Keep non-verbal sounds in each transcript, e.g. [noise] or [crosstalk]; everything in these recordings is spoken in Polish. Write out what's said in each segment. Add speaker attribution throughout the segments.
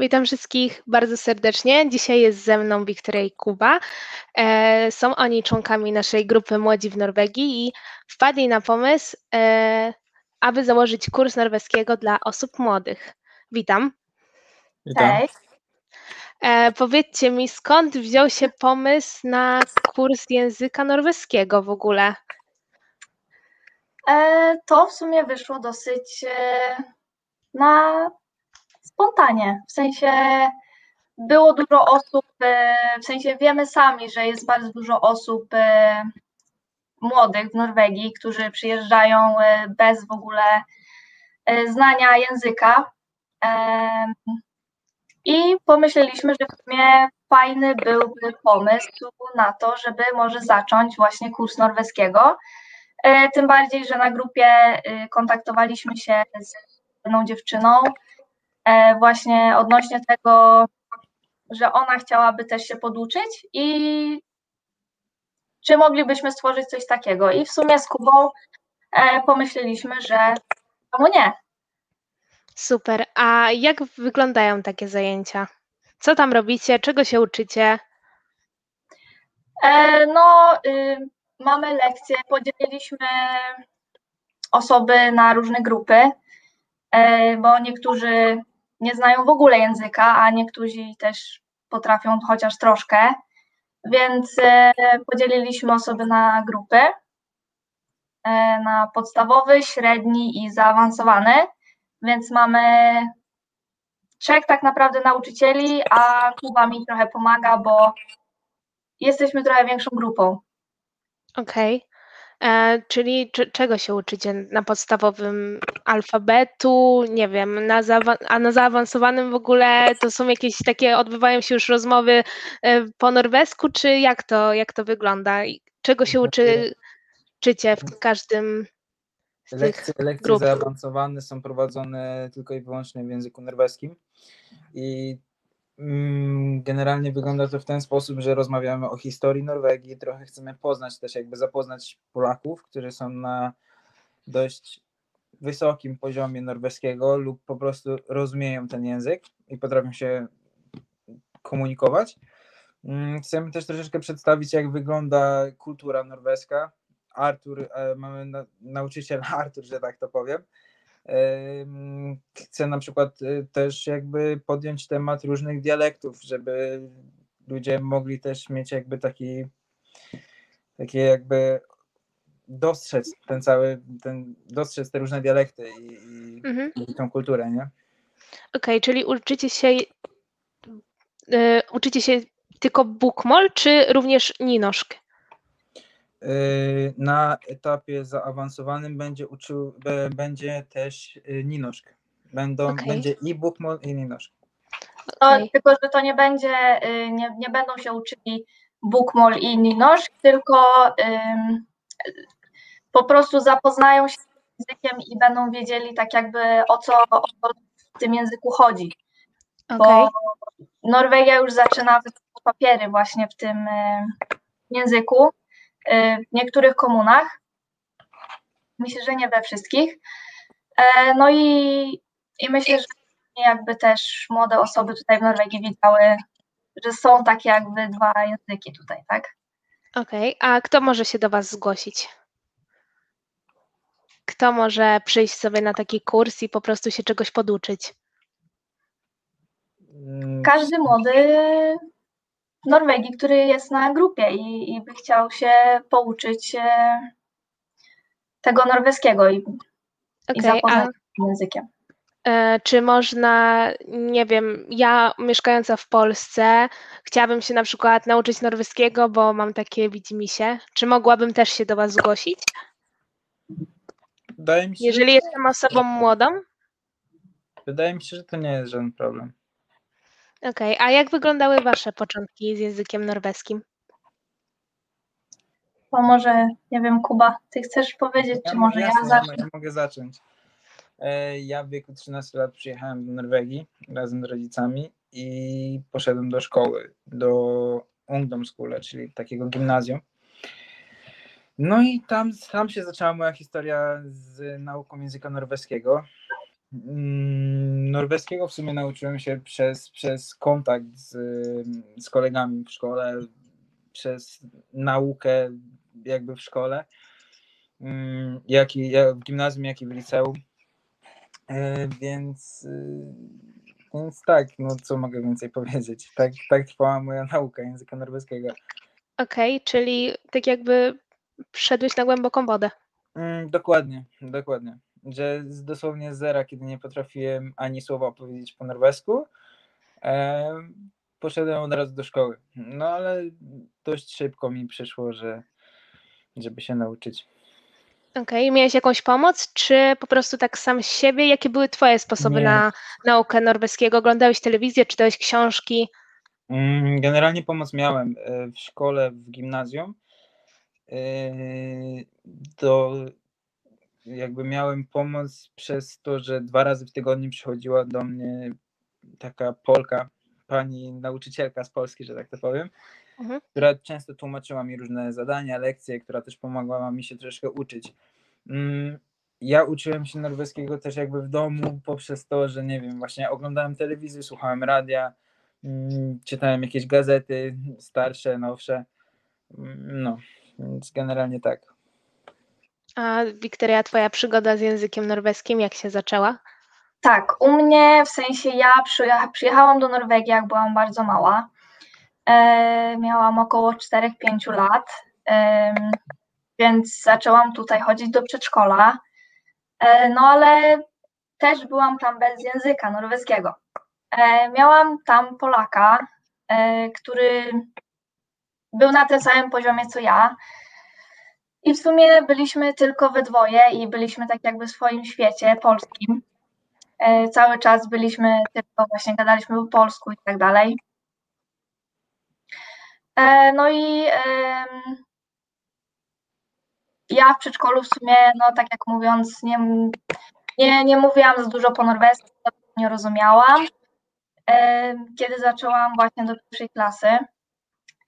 Speaker 1: Witam wszystkich bardzo serdecznie. Dzisiaj jest ze mną Wiktoria i Kuba. E, są oni członkami naszej grupy Młodzi w Norwegii i wpadli na pomysł, e, aby założyć kurs norweskiego dla osób młodych. Witam.
Speaker 2: Witam.
Speaker 3: Cześć.
Speaker 1: E, powiedzcie mi, skąd wziął się pomysł na kurs języka norweskiego w ogóle?
Speaker 3: To w sumie wyszło dosyć na spontanie. W sensie było dużo osób, e, w sensie wiemy sami, że jest bardzo dużo osób e, młodych w Norwegii, którzy przyjeżdżają e, bez w ogóle znania języka. I pomyśleliśmy, że w sumie fajny byłby pomysł na to, żeby może zacząć właśnie kurs norweskiego. Tym bardziej, że na grupie kontaktowaliśmy się z jedną dziewczyną właśnie odnośnie tego, że ona chciałaby też się poduczyć i czy moglibyśmy stworzyć coś takiego. I w sumie z Kubą e, pomyśleliśmy, że czemu nie?
Speaker 1: Super. A jak wyglądają takie zajęcia? Co tam robicie? Czego się uczycie?
Speaker 3: E, No, y, mamy lekcje, podzieliliśmy osoby na różne grupy, e, bo niektórzy nie znają w ogóle języka, a niektórzy też potrafią chociaż troszkę, więc e, podzieliliśmy osoby na grupy, e, na podstawowy, średni i zaawansowany, więc mamy trzech tak naprawdę nauczycieli, a Kuba mi trochę pomaga, bo jesteśmy trochę większą grupą.
Speaker 1: Okej. E, Czyli czy, czego się uczycie na podstawowym alfabetu? Nie wiem, na a na zaawansowanym w ogóle to są jakieś takie, odbywają się już rozmowy e, po norwesku, czy jak to, jak to wygląda? I Czego się uczy, uczycie w każdym z tych
Speaker 2: Lekcje, lekcje
Speaker 1: grup?
Speaker 2: zaawansowane są prowadzone tylko i wyłącznie w języku norweskim i generalnie wygląda to w ten sposób, że rozmawiamy o historii Norwegii, trochę chcemy poznać też jakby zapoznać Polaków, którzy są na dość wysokim poziomie norweskiego lub po prostu rozumieją ten język i potrafią się komunikować. Mm, Chcemy też troszeczkę przedstawić, jak wygląda kultura norweska. Artur, e, mamy na, nauczyciel [laughs] Artur, że tak to powiem. Chcę na przykład e, też jakby podjąć temat różnych dialektów, żeby ludzie mogli też mieć jakby taki takie jakby dostrzec ten cały, ten, dostrzec te różne dialekty i, i,
Speaker 1: Mhm.
Speaker 2: i tą kulturę, nie?
Speaker 1: Okej, czyli uczycie się, e, uczycie się tylko bukmol, czy również ninoszk?
Speaker 2: Yy, Na etapie zaawansowanym będzie uczył, będzie też yy, Ninoszk. Będą,
Speaker 1: Okej.
Speaker 2: Będzie i Bookmol i Ninoszk.
Speaker 3: No,
Speaker 1: Okej.
Speaker 3: tylko, że to nie będzie, y, nie, nie będą się uczyli Bookmol i Ninosz, tylko ym, po prostu zapoznają się z językiem i będą wiedzieli tak jakby o co, o co w tym języku chodzi.
Speaker 1: Okej.
Speaker 3: Bo Norwegia już zaczyna wydawać papiery właśnie w tym y, języku. Y, W niektórych komunach. Myślę, że nie we wszystkich. E, No i, i myślę, że jakby też młode osoby tutaj w Norwegii widziały, że są takie jakby dwa języki tutaj, tak?
Speaker 1: Okej, a kto może się do Was zgłosić? Kto może przyjść sobie na taki kurs i po prostu się czegoś poduczyć?
Speaker 2: Mm,
Speaker 3: Każdy młody Norwegii, który jest na grupie i, i by chciał się pouczyć e, tego norweskiego i, i
Speaker 1: Okej,
Speaker 3: zapoznać
Speaker 1: a,
Speaker 3: się językiem.
Speaker 1: E, czy można, nie wiem, ja mieszkająca w Polsce, chciałabym się na przykład nauczyć norweskiego, bo mam takie widzimisię. Czy mogłabym też się do Was zgłosić?
Speaker 2: Wydaje mi się,
Speaker 1: Jeżeli jestem osobą młodą?
Speaker 2: wydaje mi się, że to nie jest żaden problem.
Speaker 1: Okej, a jak wyglądały Wasze początki z językiem norweskim?
Speaker 3: To może, nie wiem, Kuba, ty chcesz powiedzieć, czy może ja
Speaker 2: jasne,
Speaker 3: zacznę?
Speaker 2: ja mogę zacząć. E, Ja w wieku 13 lat przyjechałem do Norwegii razem z rodzicami i poszedłem do szkoły, do Ungdomsskole, czyli takiego gimnazjum. No i tam, tam się zaczęła moja historia z nauką języka norweskiego. Mm, Norweskiego w sumie nauczyłem się przez, przez kontakt z, z kolegami w szkole, przez naukę jakby w szkole, mm, jak i w gimnazjum, jak i w liceum. E, Więc, y, więc tak, no co mogę więcej powiedzieć. Tak, tak trwała moja nauka języka norweskiego.
Speaker 1: Okej, czyli tak jakby wszedłeś na głęboką wodę.
Speaker 2: Mm, dokładnie, dokładnie. Że z dosłownie z zera, kiedy nie potrafiłem ani słowa powiedzieć po norwesku, e, poszedłem od razu do szkoły. No ale dość szybko mi przyszło, że żeby się nauczyć.
Speaker 1: Okej, miałeś jakąś pomoc, czy po prostu tak sam z siebie? Jakie były Twoje sposoby
Speaker 2: Nie.
Speaker 1: na naukę norweskiego? Oglądałeś telewizję, czytałeś książki?
Speaker 2: Mm, Generalnie pomoc miałem e, w szkole, w gimnazjum. E, To jakby miałem pomoc przez to, że dwa razy w tygodniu przychodziła do mnie taka Polka, pani nauczycielka z Polski, że tak to powiem,
Speaker 1: Mhm.
Speaker 2: która często tłumaczyła mi różne zadania, lekcje, która też pomagała mi się troszkę uczyć. Mm, Ja uczyłem się norweskiego też jakby w domu poprzez to, że nie wiem, właśnie oglądałem telewizję, słuchałem radia, mm, czytałem jakieś gazety starsze, nowsze. Mm, No, więc generalnie tak.
Speaker 1: A Wiktoria, Twoja przygoda z językiem norweskim, jak się zaczęła?
Speaker 3: Tak, u mnie w sensie ja przyjecha- przyjechałam do Norwegii, jak byłam bardzo mała. E, miałam około 4-5 lat, em, więc zaczęłam tutaj chodzić do przedszkola. E, no ale też byłam tam bez języka norweskiego. E, miałam tam Polaka, e, który był na tym samym poziomie co ja. I w sumie byliśmy tylko we dwoje i byliśmy tak jakby w swoim świecie polskim. E, Cały czas byliśmy tylko właśnie gadaliśmy po polsku i tak dalej. E, No i ja w przedszkolu w sumie, no tak jak mówiąc, nie, nie, nie mówiłam za dużo po norwesku, nie rozumiałam. Em, Kiedy zaczęłam właśnie do pierwszej klasy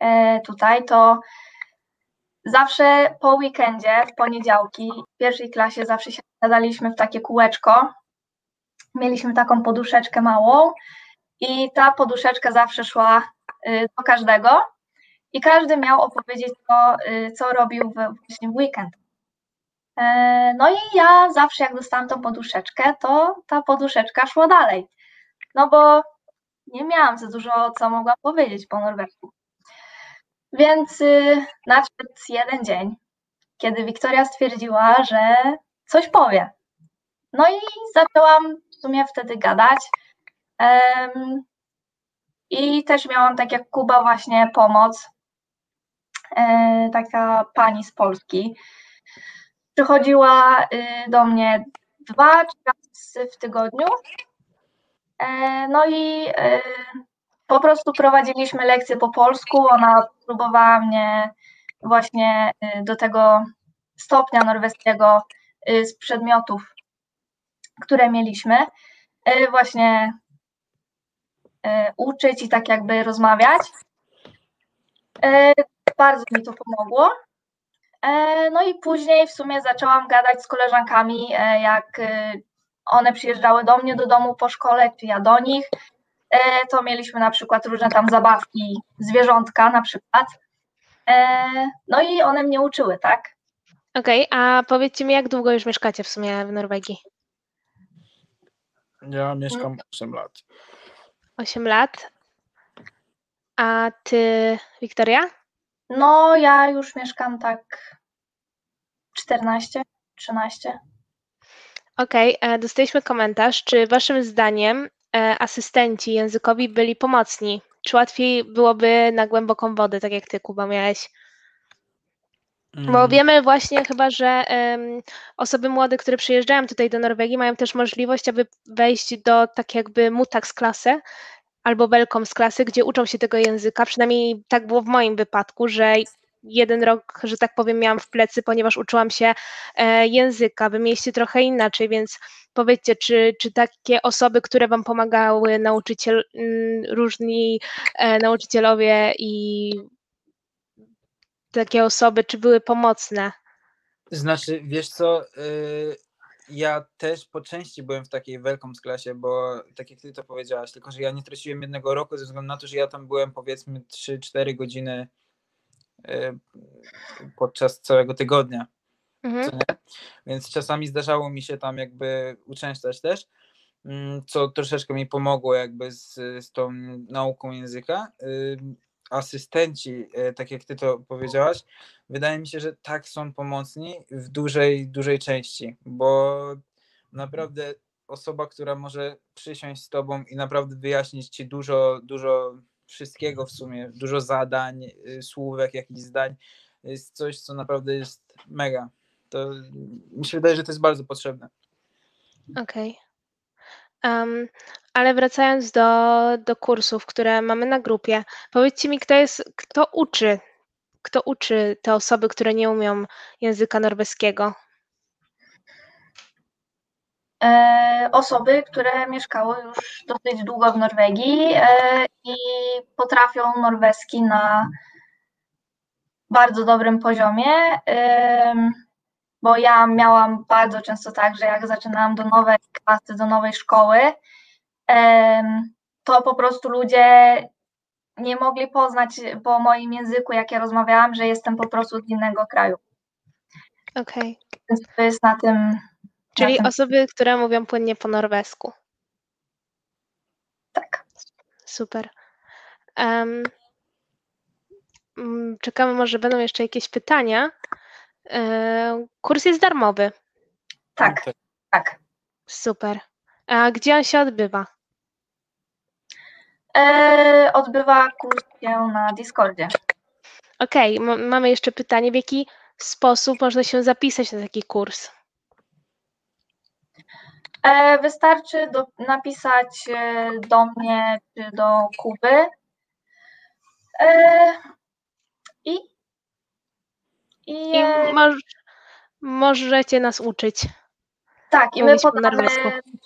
Speaker 3: e, tutaj, to zawsze po weekendzie, w poniedziałki, w pierwszej klasie zawsze się gadaliśmy w takie kółeczko. Mieliśmy taką poduszeczkę małą i ta poduszeczka zawsze szła y, do każdego i każdy miał opowiedzieć, co, y, co robił w, właśnie w weekend. E, No i ja zawsze jak dostałam tą poduszeczkę, to ta poduszeczka szła dalej. No bo nie miałam za dużo, co mogłam powiedzieć po norwesku. Więc y, nadszedł jeden dzień, kiedy Wiktoria stwierdziła, że coś powie. No i zaczęłam w sumie wtedy gadać. I też miałam, tak jak Kuba, właśnie pomoc. E, taka pani z Polski. Przychodziła y, do mnie dwa, trzy razy w tygodniu. E, No i y, po prostu prowadziliśmy lekcje po polsku. Ona próbowała mnie właśnie y, do tego stopnia norweskiego y, z przedmiotów, które mieliśmy, y, właśnie uczyć i tak jakby rozmawiać. Bardzo mi to pomogło. No i później w sumie zaczęłam gadać z koleżankami, jak one przyjeżdżały do mnie do domu po szkole, czy ja do nich. E, To mieliśmy na przykład różne tam zabawki, zwierzątka na przykład. E, No i one mnie uczyły, tak?
Speaker 1: Okej, a powiedzcie mi, jak długo już mieszkacie w sumie w Norwegii?
Speaker 2: Ja mieszkam 8 lat.
Speaker 1: 8 lat. A ty, Wiktoria?
Speaker 3: No, ja już mieszkam tak 14, 13.
Speaker 1: Okej, e, dostaliśmy komentarz. Czy waszym zdaniem asystenci językowi byli pomocni? Czy łatwiej byłoby na głęboką wodę, tak jak ty, Kuba, miałeś? Bo
Speaker 2: Mm,
Speaker 1: wiemy właśnie chyba, że em, osoby młode, które przyjeżdżają tutaj do Norwegii, mają też możliwość, aby wejść do tak jakby mutax klasy albo welcome z klasy, gdzie uczą się tego języka. Przynajmniej tak było w moim wypadku, że jeden rok, że tak powiem, miałam w plecy, ponieważ uczyłam się e, języka. Wy mieliście trochę inaczej, więc powiedzcie, czy, czy takie osoby, które wam pomagały, nauczyciel, mm, różni e, nauczycielowie i takie osoby, czy były pomocne?
Speaker 2: Znaczy, wiesz co, y, ja też po części byłem w takiej welcome klasie, bo tak jak ty to powiedziałaś, tylko że ja nie traciłem jednego roku ze względu na to, że ja tam byłem powiedzmy 3-4 godziny podczas całego tygodnia.
Speaker 1: Mhm.
Speaker 2: Więc czasami zdarzało mi się tam jakby uczęszczać też, mm, co troszeczkę mi pomogło jakby z, z tą nauką języka. Ym, Asystenci, e, tak jak ty to powiedziałaś, wydaje mi się, że tak są pomocni w dużej, dużej części, bo naprawdę osoba, która może przysiąść z tobą i naprawdę wyjaśnić ci dużo, dużo wszystkiego w sumie, dużo zadań, y, słówek, jakichś zdań, jest coś, co naprawdę jest mega. To mi się wydaje, że to jest bardzo potrzebne.
Speaker 1: Okej. Em, ale wracając do, do kursów, które mamy na grupie, powiedzcie mi, kto jest, kto uczy, kto uczy te osoby, które nie umią języka norweskiego?
Speaker 3: E, osoby, które mieszkały już dosyć długo w Norwegii e, i potrafią norweski na bardzo dobrym poziomie. Bo ja miałam bardzo często tak, że jak zaczynałam do nowej klasy, do nowej szkoły, to po prostu ludzie nie mogli poznać po moim języku, jak ja rozmawiałam, że jestem po prostu z innego kraju.
Speaker 1: Okej.
Speaker 3: Więc to jest na tym.
Speaker 1: Czyli
Speaker 3: na tym
Speaker 1: osoby, które mówią płynnie po norwesku.
Speaker 3: tak.
Speaker 1: Super. Mm, czekamy, może będą jeszcze jakieś pytania. E, Kurs jest darmowy.
Speaker 3: Tak, tak.
Speaker 1: Super. A gdzie on się odbywa?
Speaker 3: E, odbywa kurs się na Discordzie.
Speaker 1: Okej, ma- mamy jeszcze pytanie, w jaki sposób można się zapisać na taki kurs?
Speaker 3: E, wystarczy do, napisać do mnie czy do Kuby. E, I, i,
Speaker 1: I
Speaker 3: e,
Speaker 1: moż, możecie nas uczyć.
Speaker 3: tak, i my podamy,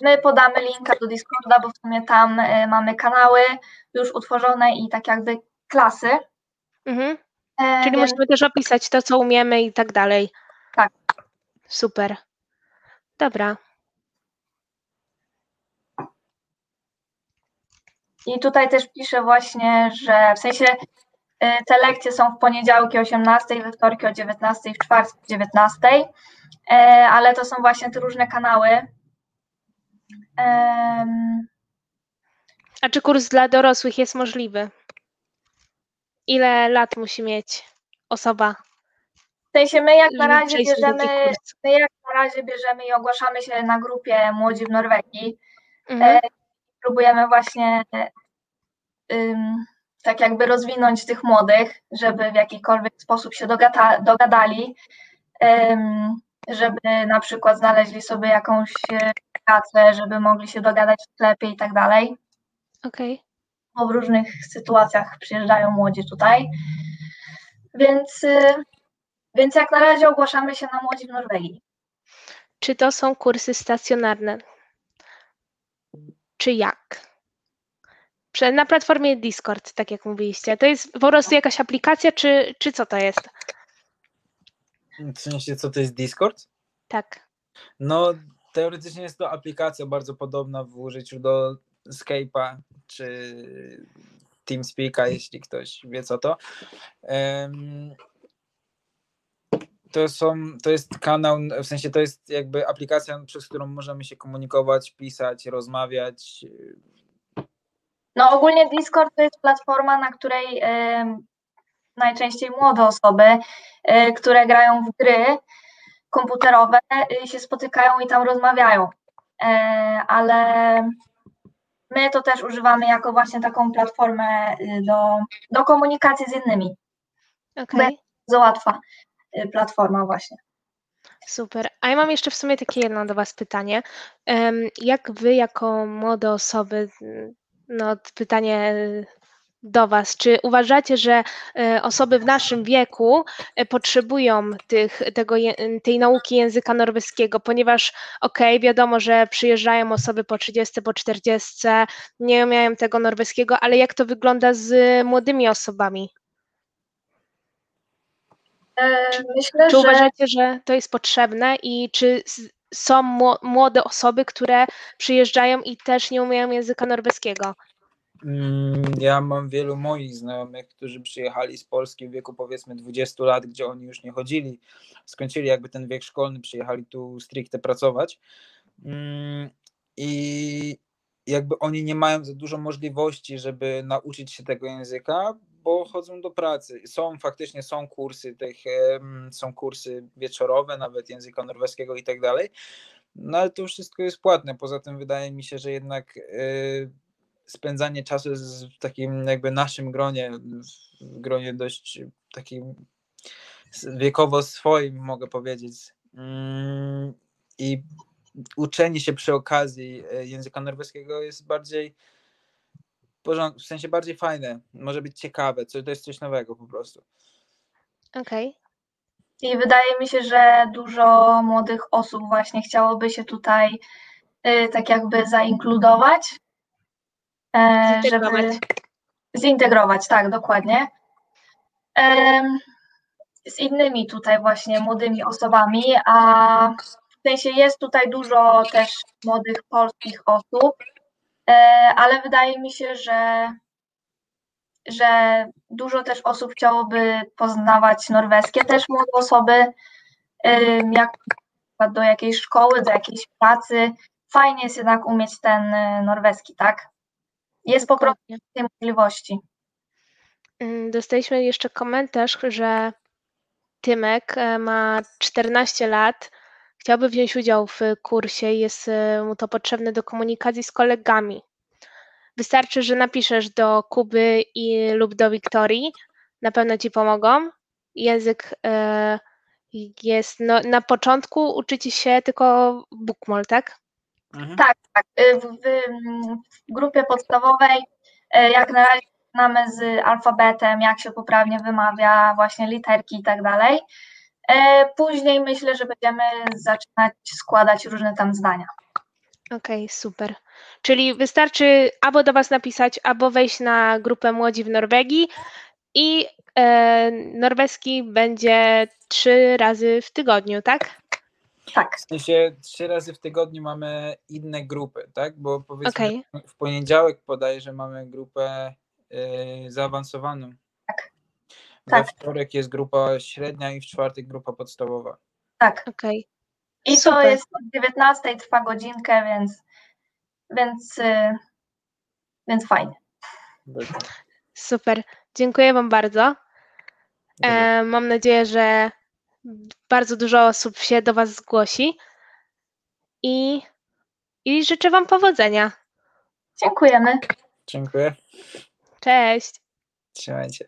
Speaker 3: my podamy linka do Discorda, bo w sumie tam e, mamy kanały już utworzone i tak jakby klasy.
Speaker 1: Mhm.
Speaker 3: E,
Speaker 1: Czyli
Speaker 3: więc-
Speaker 1: musimy też opisać to, co umiemy i tak dalej.
Speaker 3: Tak.
Speaker 1: Super. Dobra.
Speaker 3: I tutaj też piszę właśnie, że w sensie y, te lekcje są w poniedziałki o 18, we wtorki o 19, w czwartki o 19, e, ale to są właśnie te różne kanały.
Speaker 1: A czy kurs dla dorosłych jest możliwy? Ile lat musi mieć osoba?
Speaker 3: W sensie my jak na razie bierzemy, my jak na razie bierzemy i ogłaszamy się na grupie Młodzi w Norwegii.
Speaker 1: Mhm.
Speaker 3: Próbujemy właśnie ym, tak jakby rozwinąć tych młodych, żeby w jakikolwiek sposób się dogadali, ym, żeby na przykład znaleźli sobie jakąś e, pracę, żeby mogli się dogadać w sklepie i tak dalej.
Speaker 1: Okej.
Speaker 3: Bo w różnych sytuacjach przyjeżdżają młodzi tutaj. Więc, y, więc jak na razie ogłaszamy się na Młodzi w Norwegii.
Speaker 1: Czy to są kursy stacjonarne? Czy jak? Na platformie Discord, tak jak mówiliście. To jest po prostu jakaś aplikacja, czy, czy co to jest?
Speaker 2: W sensie, co to jest Discord?
Speaker 1: Tak.
Speaker 2: No, teoretycznie jest to aplikacja bardzo podobna w użyciu do Skype'a czy TeamSpeak'a, jeśli ktoś wie co to. To, są, to jest kanał, w sensie to jest jakby aplikacja, przez którą możemy się komunikować, pisać, rozmawiać.
Speaker 3: No ogólnie Discord to jest platforma, na której em, najczęściej młode osoby, e, które grają w gry komputerowe y, się spotykają i tam rozmawiają. E, ale my to też używamy jako właśnie taką platformę y, do, do komunikacji z innymi.
Speaker 1: Okej.
Speaker 3: Bardzo łatwa y, platforma właśnie.
Speaker 1: Super. A ja mam jeszcze w sumie takie jedno do Was pytanie. Jak Wy, jako młode osoby, no pytanie do Was, czy uważacie, że e, osoby w naszym wieku potrzebują tych, tego, tej nauki języka norweskiego, ponieważ okej, wiadomo, że przyjeżdżają osoby po 30, po 40, nie umieją tego norweskiego, ale jak to wygląda z młodymi osobami?
Speaker 3: Myślę,
Speaker 1: Czy
Speaker 3: że
Speaker 1: uważacie, że to jest potrzebne i czy są mło- młode osoby, które przyjeżdżają i też nie umieją języka norweskiego?
Speaker 2: Mm, Ja mam wielu moich znajomych, którzy przyjechali z Polski w wieku powiedzmy 20 lat, gdzie oni już nie chodzili, skończyli jakby ten wiek szkolny, przyjechali tu stricte pracować. Mm, I jakby oni nie mają za dużo możliwości, żeby nauczyć się tego języka, bo chodzą do pracy. Są faktycznie są kursy tych, są kursy wieczorowe, nawet języka norweskiego i tak dalej. No ale to wszystko jest płatne. Poza tym wydaje mi się, że jednak y, spędzanie czasu w takim jakby naszym gronie, w gronie dość takim wiekowo swoim, mogę powiedzieć. Mm, I uczenie się przy okazji e, języka norweskiego jest bardziej porząd- w sensie bardziej fajne, może być ciekawe, co to jest coś nowego po prostu.
Speaker 1: Okej,
Speaker 3: i wydaje mi się, że dużo młodych osób właśnie chciałoby się tutaj y, tak jakby zainkludować, e, żeby
Speaker 1: Zintegrować.
Speaker 3: zintegrować, tak, dokładnie. Z innymi tutaj właśnie młodymi osobami, a w sensie jest tutaj dużo też młodych polskich osób, ale wydaje mi się, że, że dużo też osób chciałoby poznawać norweskie, też młode osoby, em, jak do jakiejś szkoły, do jakiejś pracy. Fajnie jest jednak umieć ten e, norweski, tak? Jest po prostu tej możliwości.
Speaker 1: Mm, Dostaliśmy jeszcze komentarz, że Tymek e, ma 14 lat, chciałby wziąć udział w kursie, jest e, mu to potrzebne do komunikacji z kolegami. Wystarczy, że napiszesz do Kuby i, lub do Wiktorii, na pewno ci pomogą. Język e, jest, no, na początku uczycie się tylko bookmall, tak?
Speaker 2: Mhm.
Speaker 3: Tak, tak. Y, W, w, w grupie podstawowej y, jak na razie zaczynamy z alfabetem, jak się poprawnie wymawia właśnie literki i tak dalej. E, Później myślę, że będziemy zaczynać składać różne tam zdania.
Speaker 1: Okej, super. Czyli wystarczy albo do Was napisać, albo wejść na grupę Młodzi w Norwegii i e, norweski będzie trzy razy w tygodniu, tak?
Speaker 3: Tak,
Speaker 2: W sensie trzy razy w tygodniu mamy inne grupy, tak? Bo powiedzmy że w poniedziałek podaję, że mamy grupę y, zaawansowaną.
Speaker 3: Tak.
Speaker 2: We wtorek jest grupa średnia i w czwartek grupa podstawowa.
Speaker 3: tak.
Speaker 1: Okej.
Speaker 3: I to
Speaker 1: Super.
Speaker 3: jest od 19 trwa godzinkę, więc, więc, y, więc fajnie.
Speaker 1: Super. Dziękuję Wam bardzo. E, mam nadzieję, że bardzo dużo osób się do Was zgłosi i, i życzę Wam powodzenia.
Speaker 3: Dziękujemy.
Speaker 2: Dziękuję.
Speaker 1: Cześć.
Speaker 2: Trzymajcie.